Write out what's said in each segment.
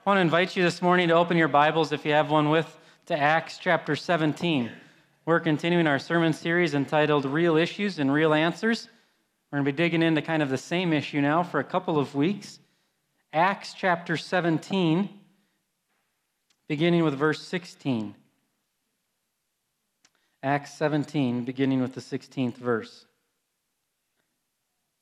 I want to invite you this morning to open your Bibles, if you have one with, to Acts chapter 17. We're continuing our sermon series entitled Real Issues and Real Answers. We're going to be digging into kind of the same issue now for a couple of weeks. Acts chapter 17, beginning with verse 16. Acts 17, beginning with the 16th verse.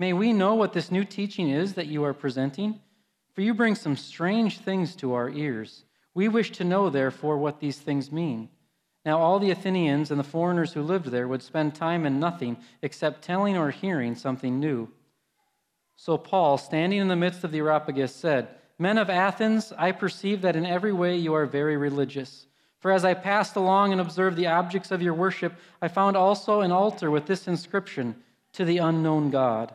May we know what this new teaching is that you are presenting? For you bring some strange things to our ears. We wish to know, therefore, what these things mean. Now, all the Athenians and the foreigners who lived there would spend time in nothing except telling or hearing something new. So, Paul, standing in the midst of the Areopagus, said, Men of Athens, I perceive that in every way you are very religious. For as I passed along and observed the objects of your worship, I found also an altar with this inscription To the unknown God.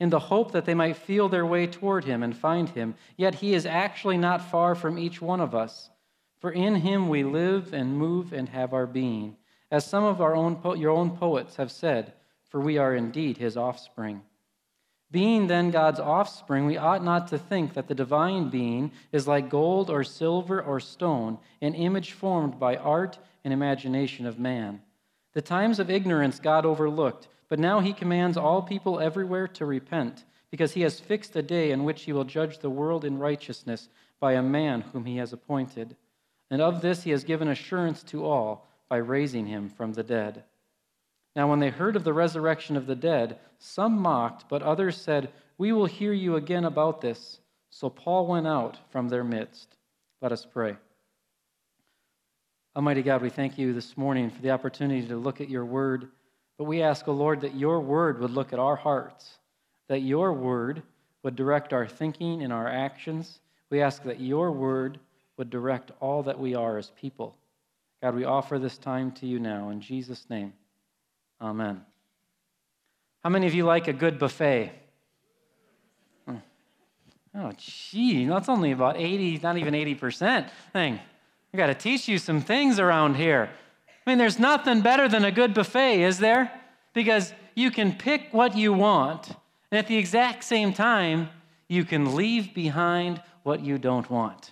in the hope that they might feel their way toward him and find him. Yet he is actually not far from each one of us. For in him we live and move and have our being. As some of our own po- your own poets have said, for we are indeed his offspring. Being then God's offspring, we ought not to think that the divine being is like gold or silver or stone, an image formed by art and imagination of man. The times of ignorance God overlooked but now he commands all people everywhere to repent, because he has fixed a day in which he will judge the world in righteousness by a man whom he has appointed. And of this he has given assurance to all by raising him from the dead. Now, when they heard of the resurrection of the dead, some mocked, but others said, We will hear you again about this. So Paul went out from their midst. Let us pray. Almighty God, we thank you this morning for the opportunity to look at your word. But we ask, O oh Lord, that your word would look at our hearts, that your word would direct our thinking and our actions. We ask that your word would direct all that we are as people. God, we offer this time to you now. In Jesus' name, amen. How many of you like a good buffet? Hmm. Oh, gee, that's only about 80, not even 80% thing. I got to teach you some things around here. I mean, there's nothing better than a good buffet, is there? Because you can pick what you want, and at the exact same time, you can leave behind what you don't want.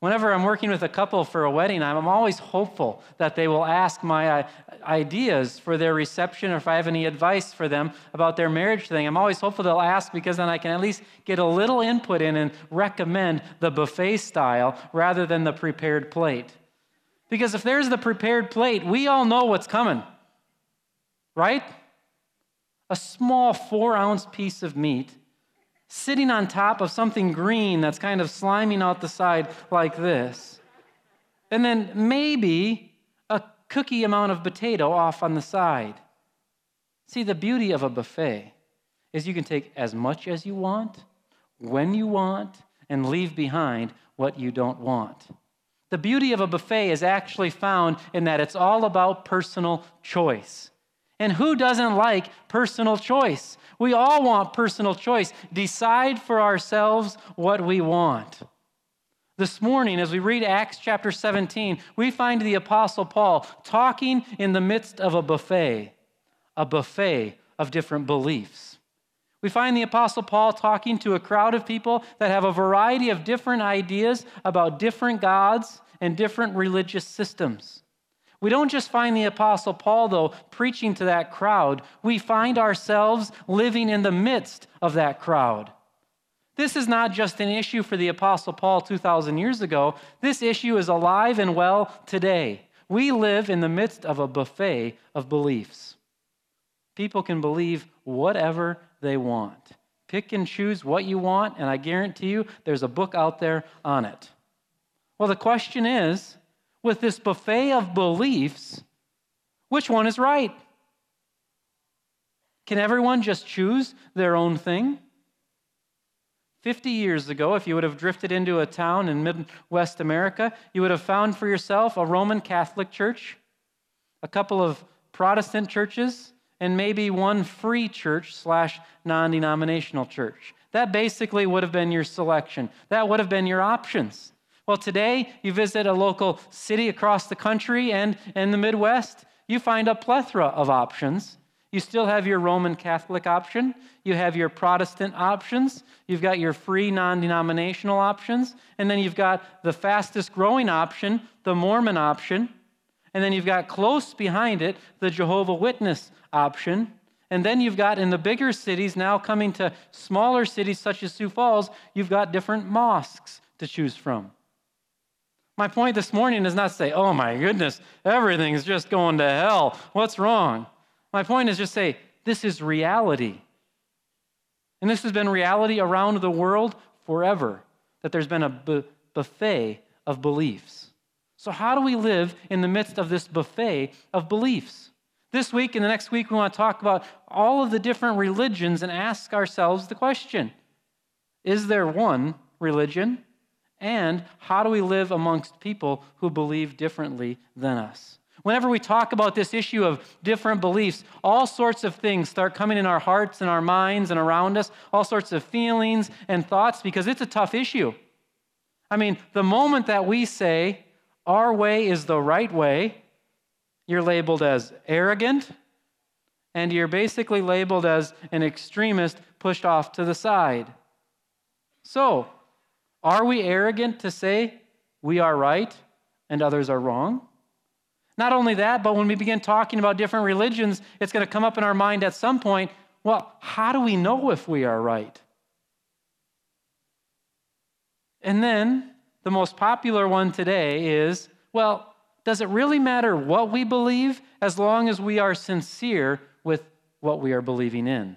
Whenever I'm working with a couple for a wedding, I'm always hopeful that they will ask my uh, ideas for their reception or if I have any advice for them about their marriage thing. I'm always hopeful they'll ask because then I can at least get a little input in and recommend the buffet style rather than the prepared plate. Because if there's the prepared plate, we all know what's coming, right? A small four ounce piece of meat sitting on top of something green that's kind of sliming out the side like this. And then maybe a cookie amount of potato off on the side. See, the beauty of a buffet is you can take as much as you want, when you want, and leave behind what you don't want. The beauty of a buffet is actually found in that it's all about personal choice. And who doesn't like personal choice? We all want personal choice. Decide for ourselves what we want. This morning, as we read Acts chapter 17, we find the Apostle Paul talking in the midst of a buffet, a buffet of different beliefs. We find the Apostle Paul talking to a crowd of people that have a variety of different ideas about different gods and different religious systems. We don't just find the Apostle Paul, though, preaching to that crowd, we find ourselves living in the midst of that crowd. This is not just an issue for the Apostle Paul 2,000 years ago. This issue is alive and well today. We live in the midst of a buffet of beliefs. People can believe whatever they want. Pick and choose what you want, and I guarantee you there's a book out there on it. Well, the question is with this buffet of beliefs, which one is right? Can everyone just choose their own thing? 50 years ago, if you would have drifted into a town in Midwest America, you would have found for yourself a Roman Catholic church, a couple of Protestant churches, and maybe one free church slash non denominational church. That basically would have been your selection. That would have been your options. Well, today you visit a local city across the country and in the Midwest, you find a plethora of options. You still have your Roman Catholic option. You have your Protestant options. You've got your free non denominational options. And then you've got the fastest growing option, the Mormon option. And then you've got close behind it, the Jehovah Witness option. And then you've got in the bigger cities, now coming to smaller cities such as Sioux Falls, you've got different mosques to choose from. My point this morning is not to say, oh my goodness, everything's just going to hell. What's wrong? My point is just say, this is reality. And this has been reality around the world forever, that there's been a buffet of beliefs. So, how do we live in the midst of this buffet of beliefs? This week and the next week, we want to talk about all of the different religions and ask ourselves the question Is there one religion? And how do we live amongst people who believe differently than us? Whenever we talk about this issue of different beliefs, all sorts of things start coming in our hearts and our minds and around us, all sorts of feelings and thoughts, because it's a tough issue. I mean, the moment that we say our way is the right way, you're labeled as arrogant, and you're basically labeled as an extremist pushed off to the side. So, are we arrogant to say we are right and others are wrong? Not only that, but when we begin talking about different religions, it's going to come up in our mind at some point well, how do we know if we are right? And then the most popular one today is well, does it really matter what we believe as long as we are sincere with what we are believing in?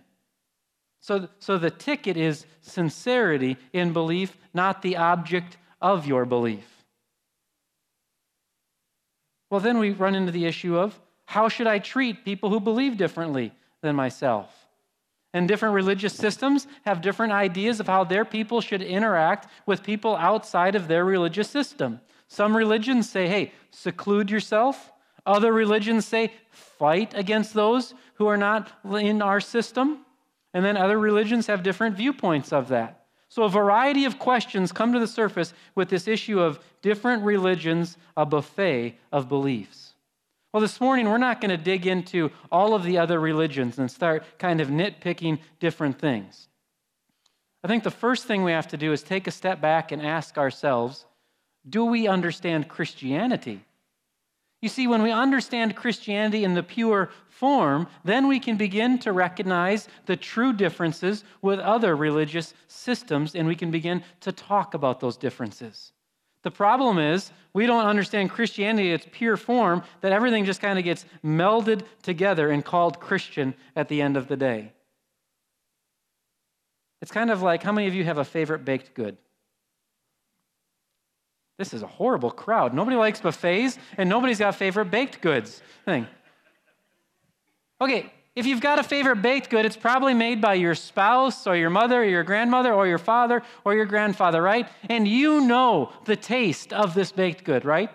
So, so the ticket is sincerity in belief, not the object of your belief. Well, then we run into the issue of how should I treat people who believe differently than myself? And different religious systems have different ideas of how their people should interact with people outside of their religious system. Some religions say, hey, seclude yourself. Other religions say, fight against those who are not in our system. And then other religions have different viewpoints of that. So a variety of questions come to the surface with this issue of different religions, a buffet of beliefs. Well, this morning we're not going to dig into all of the other religions and start kind of nitpicking different things. I think the first thing we have to do is take a step back and ask ourselves do we understand Christianity? You see, when we understand Christianity in the pure form, then we can begin to recognize the true differences with other religious systems, and we can begin to talk about those differences. The problem is, we don't understand Christianity in its pure form, that everything just kind of gets melded together and called Christian at the end of the day. It's kind of like how many of you have a favorite baked good? This is a horrible crowd. Nobody likes buffets, and nobody's got favorite baked goods thing. Okay, if you've got a favorite baked good, it's probably made by your spouse or your mother or your grandmother or your father or your grandfather, right? And you know the taste of this baked good, right?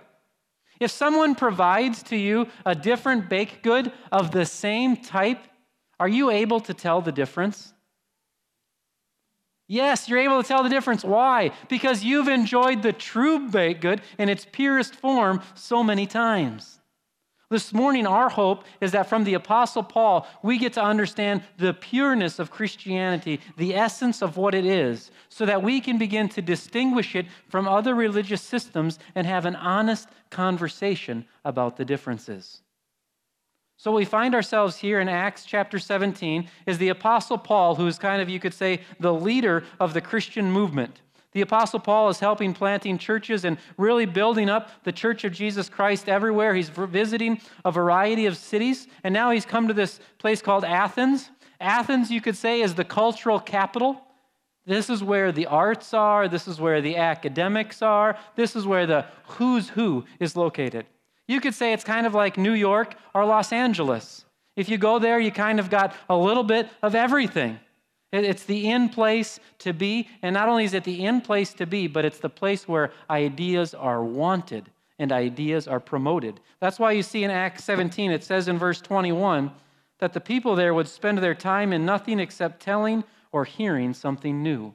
If someone provides to you a different baked good of the same type, are you able to tell the difference? Yes, you're able to tell the difference. Why? Because you've enjoyed the true baked good in its purest form so many times. This morning, our hope is that from the Apostle Paul, we get to understand the pureness of Christianity, the essence of what it is, so that we can begin to distinguish it from other religious systems and have an honest conversation about the differences. So we find ourselves here in Acts chapter 17 is the apostle Paul who is kind of you could say the leader of the Christian movement. The apostle Paul is helping planting churches and really building up the church of Jesus Christ everywhere. He's visiting a variety of cities and now he's come to this place called Athens. Athens you could say is the cultural capital. This is where the arts are, this is where the academics are, this is where the who's who is located. You could say it's kind of like New York or Los Angeles. If you go there, you kind of got a little bit of everything. It's the in place to be, and not only is it the in place to be, but it's the place where ideas are wanted and ideas are promoted. That's why you see in Acts 17, it says in verse 21 that the people there would spend their time in nothing except telling or hearing something new.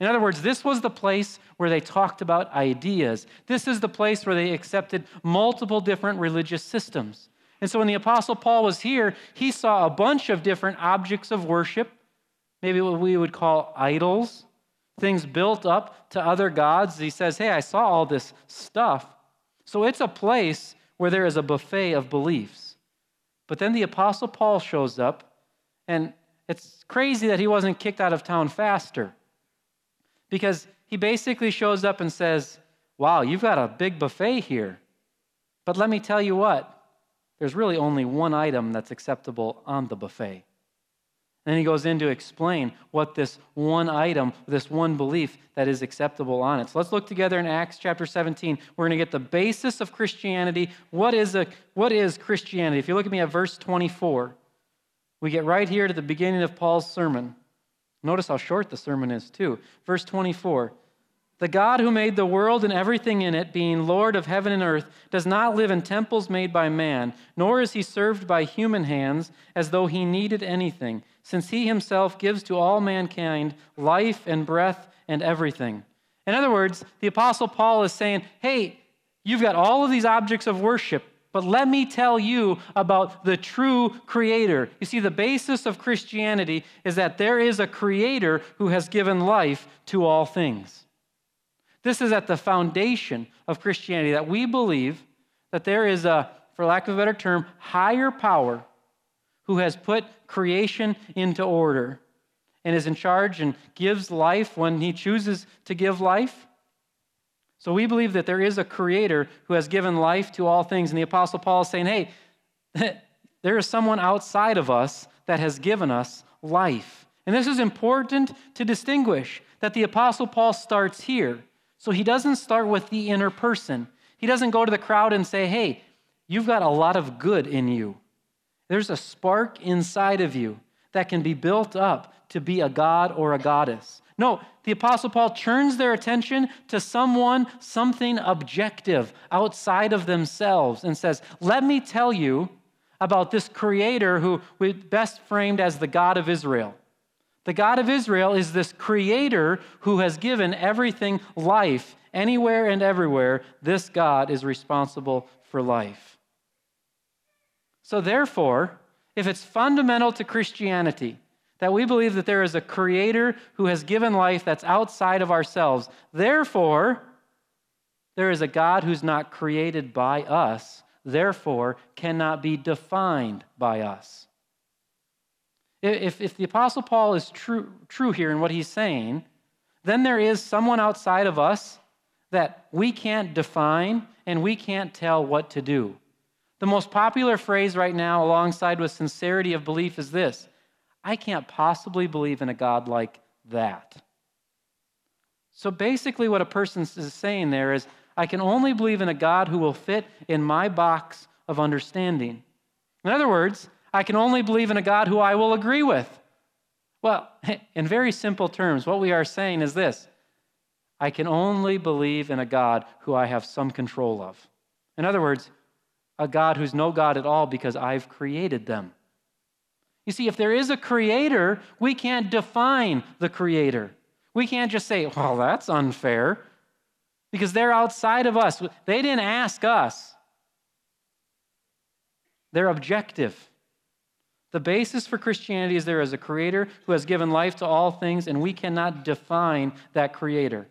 In other words, this was the place where they talked about ideas. This is the place where they accepted multiple different religious systems. And so when the Apostle Paul was here, he saw a bunch of different objects of worship, maybe what we would call idols, things built up to other gods. He says, Hey, I saw all this stuff. So it's a place where there is a buffet of beliefs. But then the Apostle Paul shows up, and it's crazy that he wasn't kicked out of town faster because he basically shows up and says, Wow, you've got a big buffet here. But let me tell you what, there's really only one item that's acceptable on the buffet. And then he goes in to explain what this one item, this one belief that is acceptable on it. So let's look together in Acts chapter 17. We're going to get the basis of Christianity. What is, a, what is Christianity? If you look at me at verse 24, we get right here to the beginning of Paul's sermon. Notice how short the sermon is, too. Verse 24 The God who made the world and everything in it, being Lord of heaven and earth, does not live in temples made by man, nor is he served by human hands as though he needed anything, since he himself gives to all mankind life and breath and everything. In other words, the Apostle Paul is saying, Hey, you've got all of these objects of worship. But let me tell you about the true creator. You see, the basis of Christianity is that there is a creator who has given life to all things. This is at the foundation of Christianity that we believe that there is a, for lack of a better term, higher power who has put creation into order and is in charge and gives life when he chooses to give life. So we believe that there is a creator who has given life to all things. And the Apostle Paul is saying, hey, there is someone outside of us that has given us life. And this is important to distinguish that the Apostle Paul starts here. So he doesn't start with the inner person. He doesn't go to the crowd and say, hey, you've got a lot of good in you. There's a spark inside of you that can be built up to be a god or a goddess. No, the Apostle Paul turns their attention to someone, something objective outside of themselves, and says, Let me tell you about this creator who we best framed as the God of Israel. The God of Israel is this creator who has given everything life anywhere and everywhere. This God is responsible for life. So, therefore, if it's fundamental to Christianity that we believe that there is a creator who has given life that's outside of ourselves. Therefore, there is a God who's not created by us, therefore, cannot be defined by us. If, if the Apostle Paul is true, true here in what he's saying, then there is someone outside of us that we can't define and we can't tell what to do. The most popular phrase right now, alongside with sincerity of belief, is this I can't possibly believe in a God like that. So basically, what a person is saying there is, I can only believe in a God who will fit in my box of understanding. In other words, I can only believe in a God who I will agree with. Well, in very simple terms, what we are saying is this I can only believe in a God who I have some control of. In other words, a God who's no God at all because I've created them. You see, if there is a creator, we can't define the creator. We can't just say, well, that's unfair, because they're outside of us. They didn't ask us, they're objective. The basis for Christianity is there is a creator who has given life to all things, and we cannot define that creator.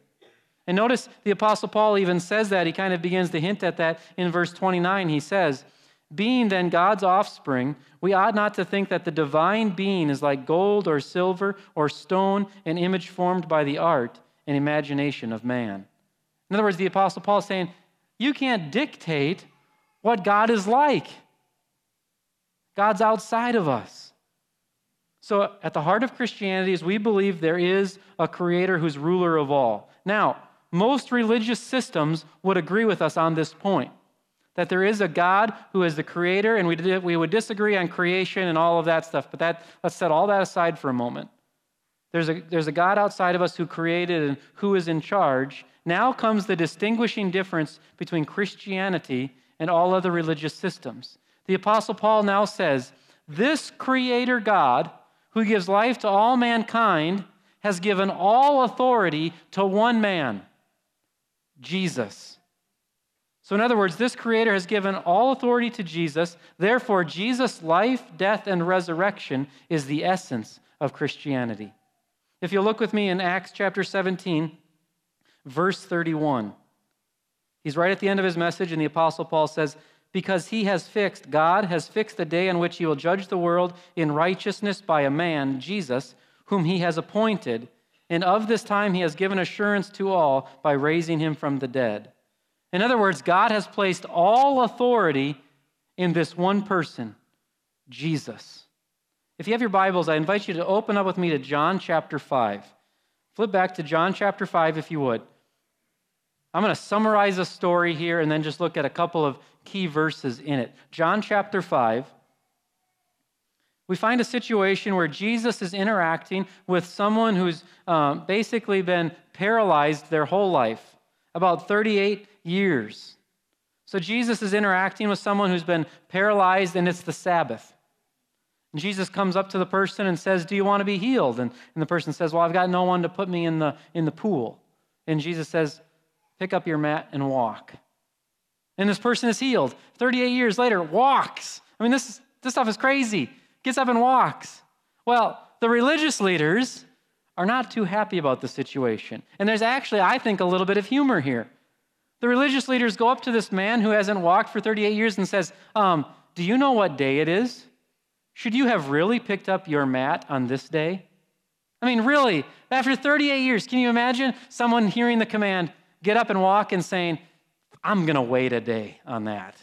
And notice the Apostle Paul even says that. He kind of begins to hint at that in verse 29. He says, Being then God's offspring, we ought not to think that the divine being is like gold or silver or stone, an image formed by the art and imagination of man. In other words, the Apostle Paul is saying, you can't dictate what God is like. God's outside of us. So, at the heart of Christianity is we believe there is a creator who's ruler of all. Now, most religious systems would agree with us on this point that there is a God who is the creator, and we, we would disagree on creation and all of that stuff, but that, let's set all that aside for a moment. There's a, there's a God outside of us who created and who is in charge. Now comes the distinguishing difference between Christianity and all other religious systems. The Apostle Paul now says, This creator God, who gives life to all mankind, has given all authority to one man, Jesus. So, in other words, this Creator has given all authority to Jesus. Therefore, Jesus' life, death, and resurrection is the essence of Christianity. If you look with me in Acts chapter 17, verse 31, he's right at the end of his message, and the Apostle Paul says, Because he has fixed, God has fixed the day on which he will judge the world in righteousness by a man, Jesus, whom he has appointed. And of this time he has given assurance to all by raising him from the dead. In other words, God has placed all authority in this one person, Jesus. If you have your Bibles, I invite you to open up with me to John chapter 5. Flip back to John chapter 5 if you would. I'm going to summarize a story here and then just look at a couple of key verses in it. John chapter 5. We find a situation where Jesus is interacting with someone who's um, basically been paralyzed their whole life, about 38 years. So Jesus is interacting with someone who's been paralyzed, and it's the Sabbath. And Jesus comes up to the person and says, Do you want to be healed? And, and the person says, Well, I've got no one to put me in the, in the pool. And Jesus says, Pick up your mat and walk. And this person is healed. 38 years later, walks. I mean, this, this stuff is crazy. Gets up and walks. Well, the religious leaders are not too happy about the situation. And there's actually, I think, a little bit of humor here. The religious leaders go up to this man who hasn't walked for 38 years and says, um, Do you know what day it is? Should you have really picked up your mat on this day? I mean, really, after 38 years, can you imagine someone hearing the command, get up and walk, and saying, I'm going to wait a day on that?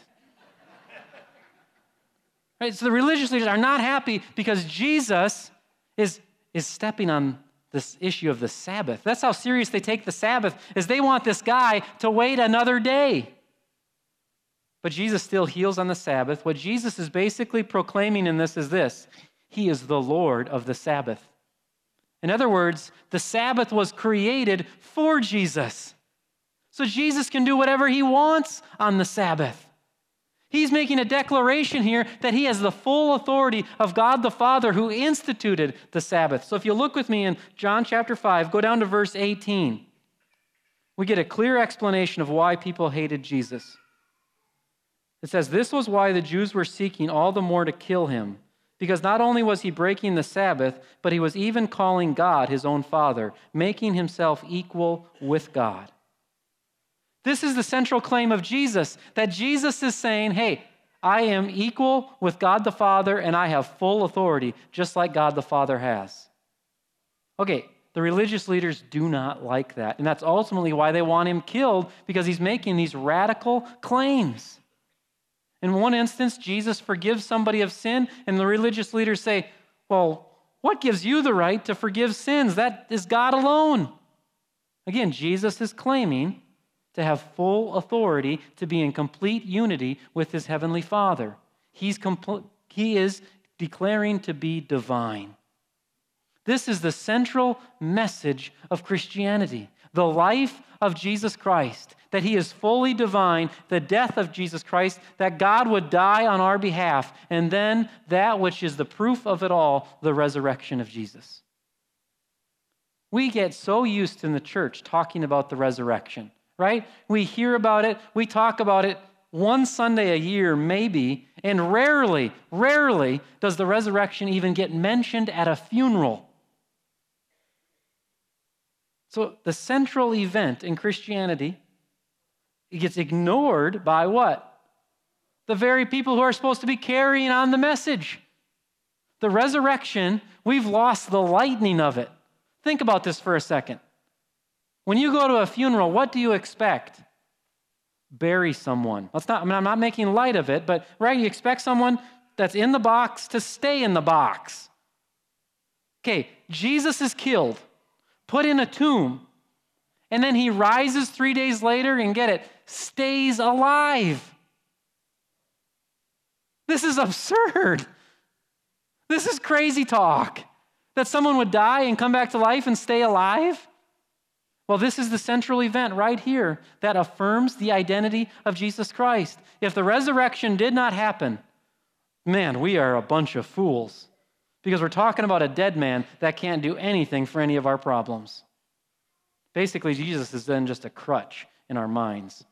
right? So the religious leaders are not happy because Jesus is, is stepping on this issue of the Sabbath. That's how serious they take the Sabbath, is they want this guy to wait another day. But Jesus still heals on the Sabbath. What Jesus is basically proclaiming in this is this He is the Lord of the Sabbath. In other words, the Sabbath was created for Jesus. So Jesus can do whatever he wants on the Sabbath. He's making a declaration here that he has the full authority of God the Father who instituted the Sabbath. So if you look with me in John chapter 5, go down to verse 18. We get a clear explanation of why people hated Jesus. It says, This was why the Jews were seeking all the more to kill him, because not only was he breaking the Sabbath, but he was even calling God his own Father, making himself equal with God. This is the central claim of Jesus that Jesus is saying, hey, I am equal with God the Father and I have full authority, just like God the Father has. Okay, the religious leaders do not like that. And that's ultimately why they want him killed because he's making these radical claims. In one instance, Jesus forgives somebody of sin, and the religious leaders say, Well, what gives you the right to forgive sins? That is God alone. Again, Jesus is claiming to have full authority to be in complete unity with his heavenly Father. He's compl- he is declaring to be divine. This is the central message of Christianity the life of Jesus Christ, that he is fully divine, the death of Jesus Christ, that God would die on our behalf, and then that which is the proof of it all, the resurrection of Jesus. We get so used in the church talking about the resurrection right? We hear about it, we talk about it one Sunday a year, maybe, and rarely, rarely does the resurrection even get mentioned at a funeral. So the central event in Christianity it gets ignored by what? the very people who are supposed to be carrying on the message. The resurrection, we've lost the lightning of it. Think about this for a second. When you go to a funeral, what do you expect? Bury someone. Let's not, I mean, I'm not making light of it, but right, you expect someone that's in the box to stay in the box. Okay, Jesus is killed, put in a tomb, and then he rises three days later and get it, stays alive. This is absurd. This is crazy talk that someone would die and come back to life and stay alive. Well, this is the central event right here that affirms the identity of Jesus Christ. If the resurrection did not happen, man, we are a bunch of fools because we're talking about a dead man that can't do anything for any of our problems. Basically, Jesus is then just a crutch in our minds.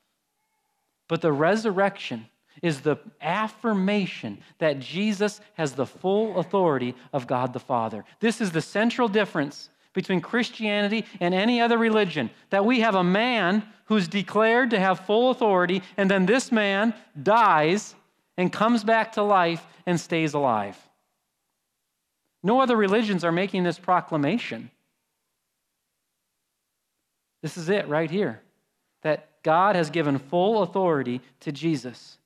But the resurrection is the affirmation that Jesus has the full authority of God the Father. This is the central difference between Christianity and any other religion that we have a man who's declared to have full authority, and then this man dies and comes back to life and stays alive. No other religions are making this proclamation. This is it right here that God has given full authority to Jesus.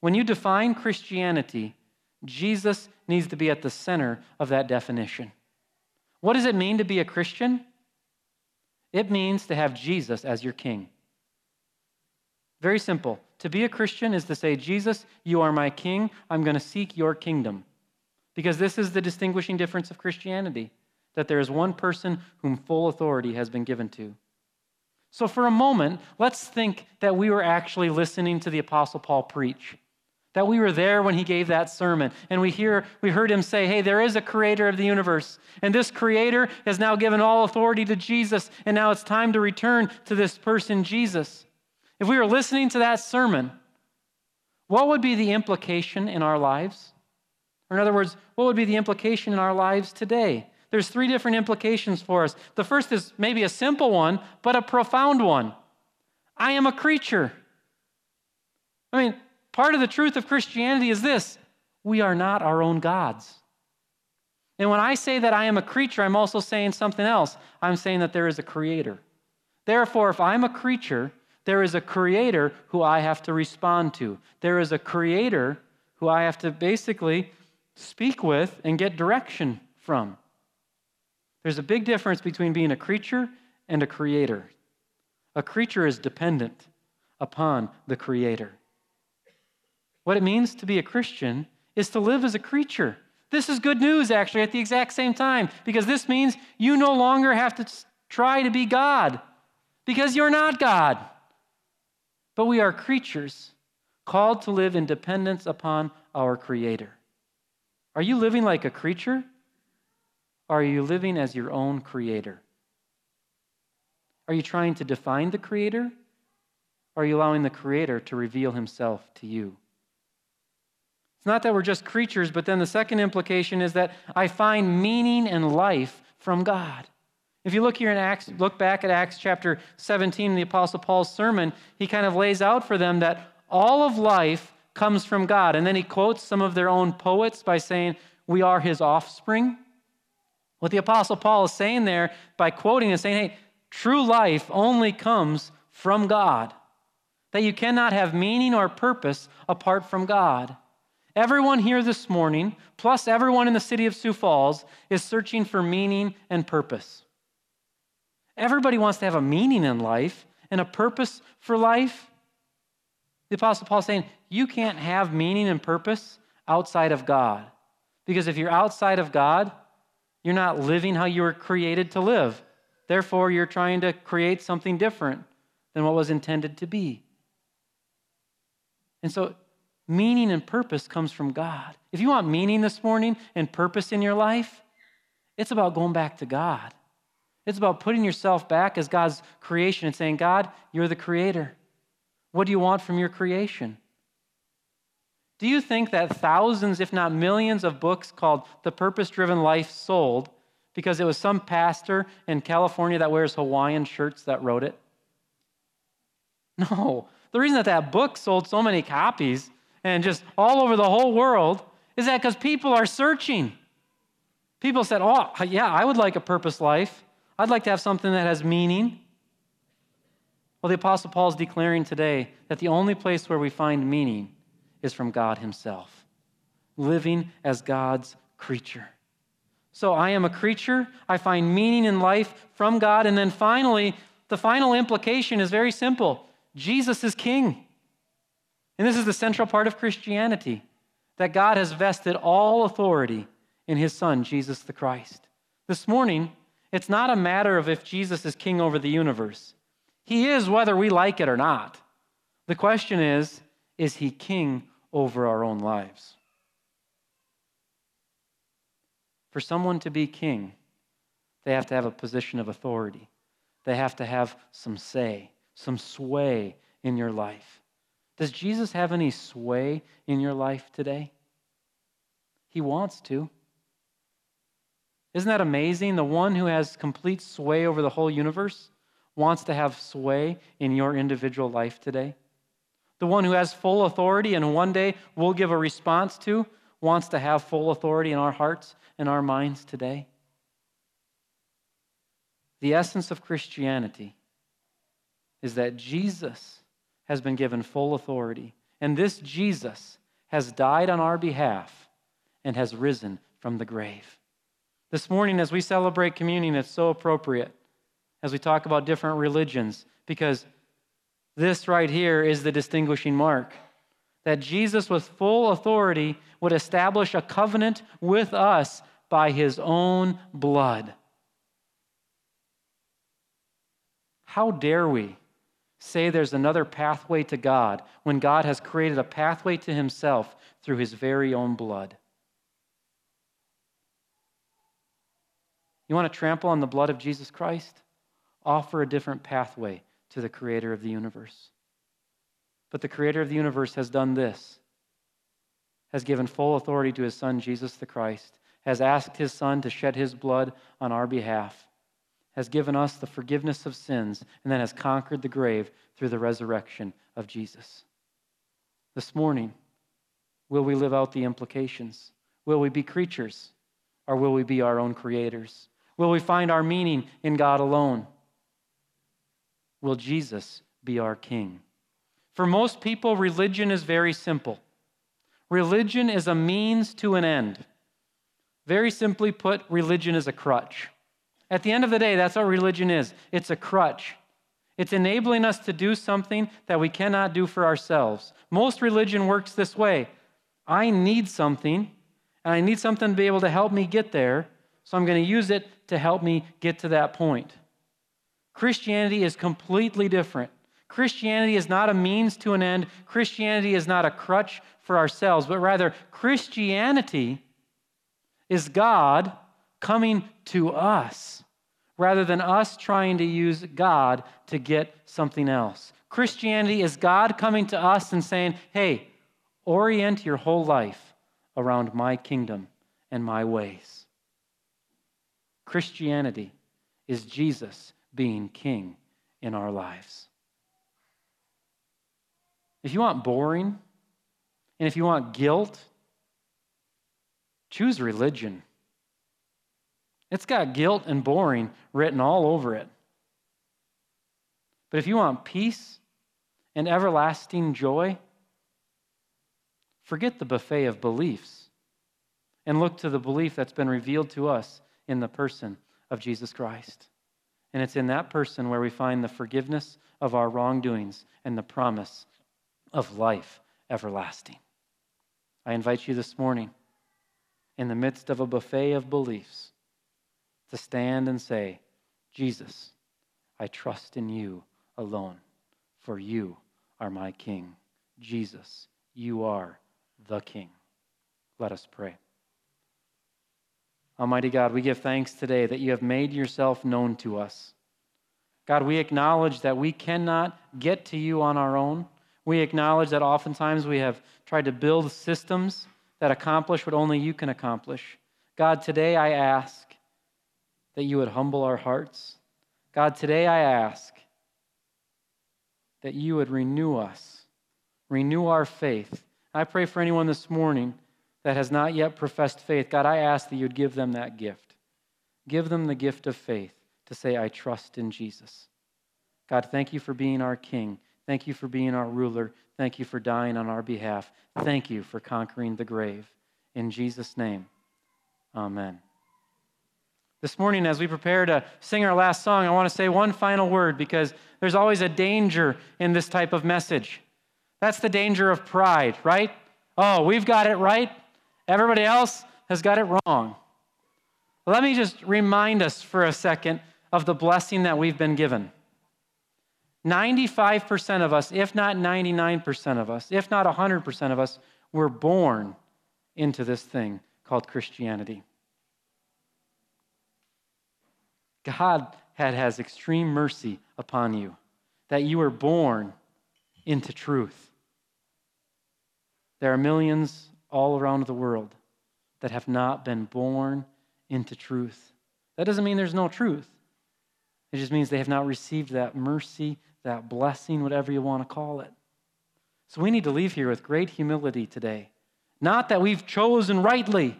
When you define Christianity, Jesus needs to be at the center of that definition. What does it mean to be a Christian? It means to have Jesus as your king. Very simple. To be a Christian is to say, Jesus, you are my king. I'm going to seek your kingdom. Because this is the distinguishing difference of Christianity that there is one person whom full authority has been given to. So, for a moment, let's think that we were actually listening to the Apostle Paul preach that we were there when he gave that sermon. And we hear we heard him say hey there is a creator of the universe. And this creator has now given all authority to jesus and now it's time to return to this person jesus. If we were listening to that sermon what would be the implication in our lives? Or in other words what would be the implication in our lives today? There's three different implications for us. The first is maybe a simple one but a profound one. I am a creature. I mean Part of the truth of Christianity is this we are not our own gods. And when I say that I am a creature, I'm also saying something else. I'm saying that there is a creator. Therefore, if I'm a creature, there is a creator who I have to respond to. There is a creator who I have to basically speak with and get direction from. There's a big difference between being a creature and a creator. A creature is dependent upon the creator. What it means to be a Christian is to live as a creature. This is good news, actually, at the exact same time, because this means you no longer have to try to be God, because you're not God. But we are creatures called to live in dependence upon our Creator. Are you living like a creature? Are you living as your own Creator? Are you trying to define the Creator? Or are you allowing the Creator to reveal Himself to you? It's not that we're just creatures, but then the second implication is that I find meaning and life from God. If you look here in Acts, look back at Acts chapter 17, the Apostle Paul's sermon, he kind of lays out for them that all of life comes from God. And then he quotes some of their own poets by saying, We are his offspring. What the Apostle Paul is saying there by quoting is saying, Hey, true life only comes from God. That you cannot have meaning or purpose apart from God. Everyone here this morning, plus everyone in the city of Sioux Falls, is searching for meaning and purpose. Everybody wants to have a meaning in life and a purpose for life. The Apostle Paul saying, you can't have meaning and purpose outside of God. Because if you're outside of God, you're not living how you were created to live. Therefore, you're trying to create something different than what was intended to be. And so Meaning and purpose comes from God. If you want meaning this morning and purpose in your life, it's about going back to God. It's about putting yourself back as God's creation and saying, God, you're the creator. What do you want from your creation? Do you think that thousands, if not millions, of books called The Purpose Driven Life sold because it was some pastor in California that wears Hawaiian shirts that wrote it? No. The reason that that book sold so many copies and just all over the whole world is that because people are searching. People said, Oh, yeah, I would like a purpose life. I'd like to have something that has meaning. Well, the Apostle Paul is declaring today that the only place where we find meaning is from God Himself, living as God's creature. So I am a creature. I find meaning in life from God. And then finally, the final implication is very simple Jesus is king. And this is the central part of Christianity that God has vested all authority in his Son, Jesus the Christ. This morning, it's not a matter of if Jesus is king over the universe. He is whether we like it or not. The question is is he king over our own lives? For someone to be king, they have to have a position of authority. They have to have some say, some sway in your life. Does Jesus have any sway in your life today? He wants to. Isn't that amazing? The one who has complete sway over the whole universe wants to have sway in your individual life today. The one who has full authority and one day we'll give a response to wants to have full authority in our hearts and our minds today. The essence of Christianity is that Jesus has been given full authority, and this Jesus has died on our behalf and has risen from the grave. This morning, as we celebrate communion, it's so appropriate as we talk about different religions, because this right here is the distinguishing mark that Jesus, with full authority, would establish a covenant with us by his own blood. How dare we say there's another pathway to God when God has created a pathway to himself through his very own blood? You want to trample on the blood of Jesus Christ? offer a different pathway to the creator of the universe. But the creator of the universe has done this has given full authority to his son, Jesus the Christ, has asked his son to shed his blood on our behalf, has given us the forgiveness of sins, and then has conquered the grave through the resurrection of Jesus. This morning, will we live out the implications? Will we be creatures, or will we be our own creators? Will we find our meaning in God alone? will Jesus be our king? For most people, religion is very simple. Religion is a means to an end. Very simply put, religion is a crutch. At the end of the day, that's what religion is it's a crutch. It's enabling us to do something that we cannot do for ourselves. Most religion works this way I need something, and I need something to be able to help me get there, so I'm going to use it to help me get to that point. Christianity is completely different. Christianity is not a means to an end. Christianity is not a crutch for ourselves, but rather, Christianity is God coming to us rather than us trying to use God to get something else. Christianity is God coming to us and saying, hey, orient your whole life around my kingdom and my ways. Christianity is Jesus being king in our lives. If you want boring, and if you want guilt, choose religion. It's got guilt and boring written all over it. But if you want peace and everlasting joy, forget the buffet of beliefs and look to the belief that's been revealed to us in the person of Jesus Christ. And it's in that person where we find the forgiveness of our wrongdoings and the promise of life everlasting. I invite you this morning, in the midst of a buffet of beliefs, to stand and say, Jesus, I trust in you alone, for you are my King. Jesus, you are the King. Let us pray. Almighty God, we give thanks today that you have made yourself known to us. God, we acknowledge that we cannot get to you on our own. We acknowledge that oftentimes we have tried to build systems that accomplish what only you can accomplish. God, today I ask that you would humble our hearts. God, today I ask that you would renew us, renew our faith, I pray for anyone this morning that has not yet professed faith. God, I ask that you'd give them that gift. Give them the gift of faith to say, I trust in Jesus. God, thank you for being our King. Thank you for being our ruler. Thank you for dying on our behalf. Thank you for conquering the grave. In Jesus' name, amen. This morning, as we prepare to sing our last song, I want to say one final word because there's always a danger in this type of message. That's the danger of pride, right? Oh, we've got it right. Everybody else has got it wrong. Let me just remind us for a second of the blessing that we've been given. 95% of us, if not 99% of us, if not 100% of us, were born into this thing called Christianity. God had, has extreme mercy upon you, that you were born into truth. There are millions all around the world that have not been born into truth. That doesn't mean there's no truth. It just means they have not received that mercy, that blessing, whatever you want to call it. So we need to leave here with great humility today. Not that we've chosen rightly,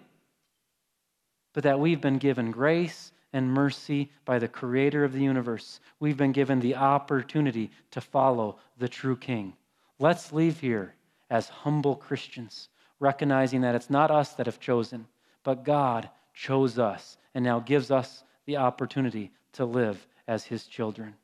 but that we've been given grace and mercy by the creator of the universe. We've been given the opportunity to follow the true king. Let's leave here as humble Christians, recognizing that it's not us that have chosen, but God chose us and now gives us the opportunity to live as his children.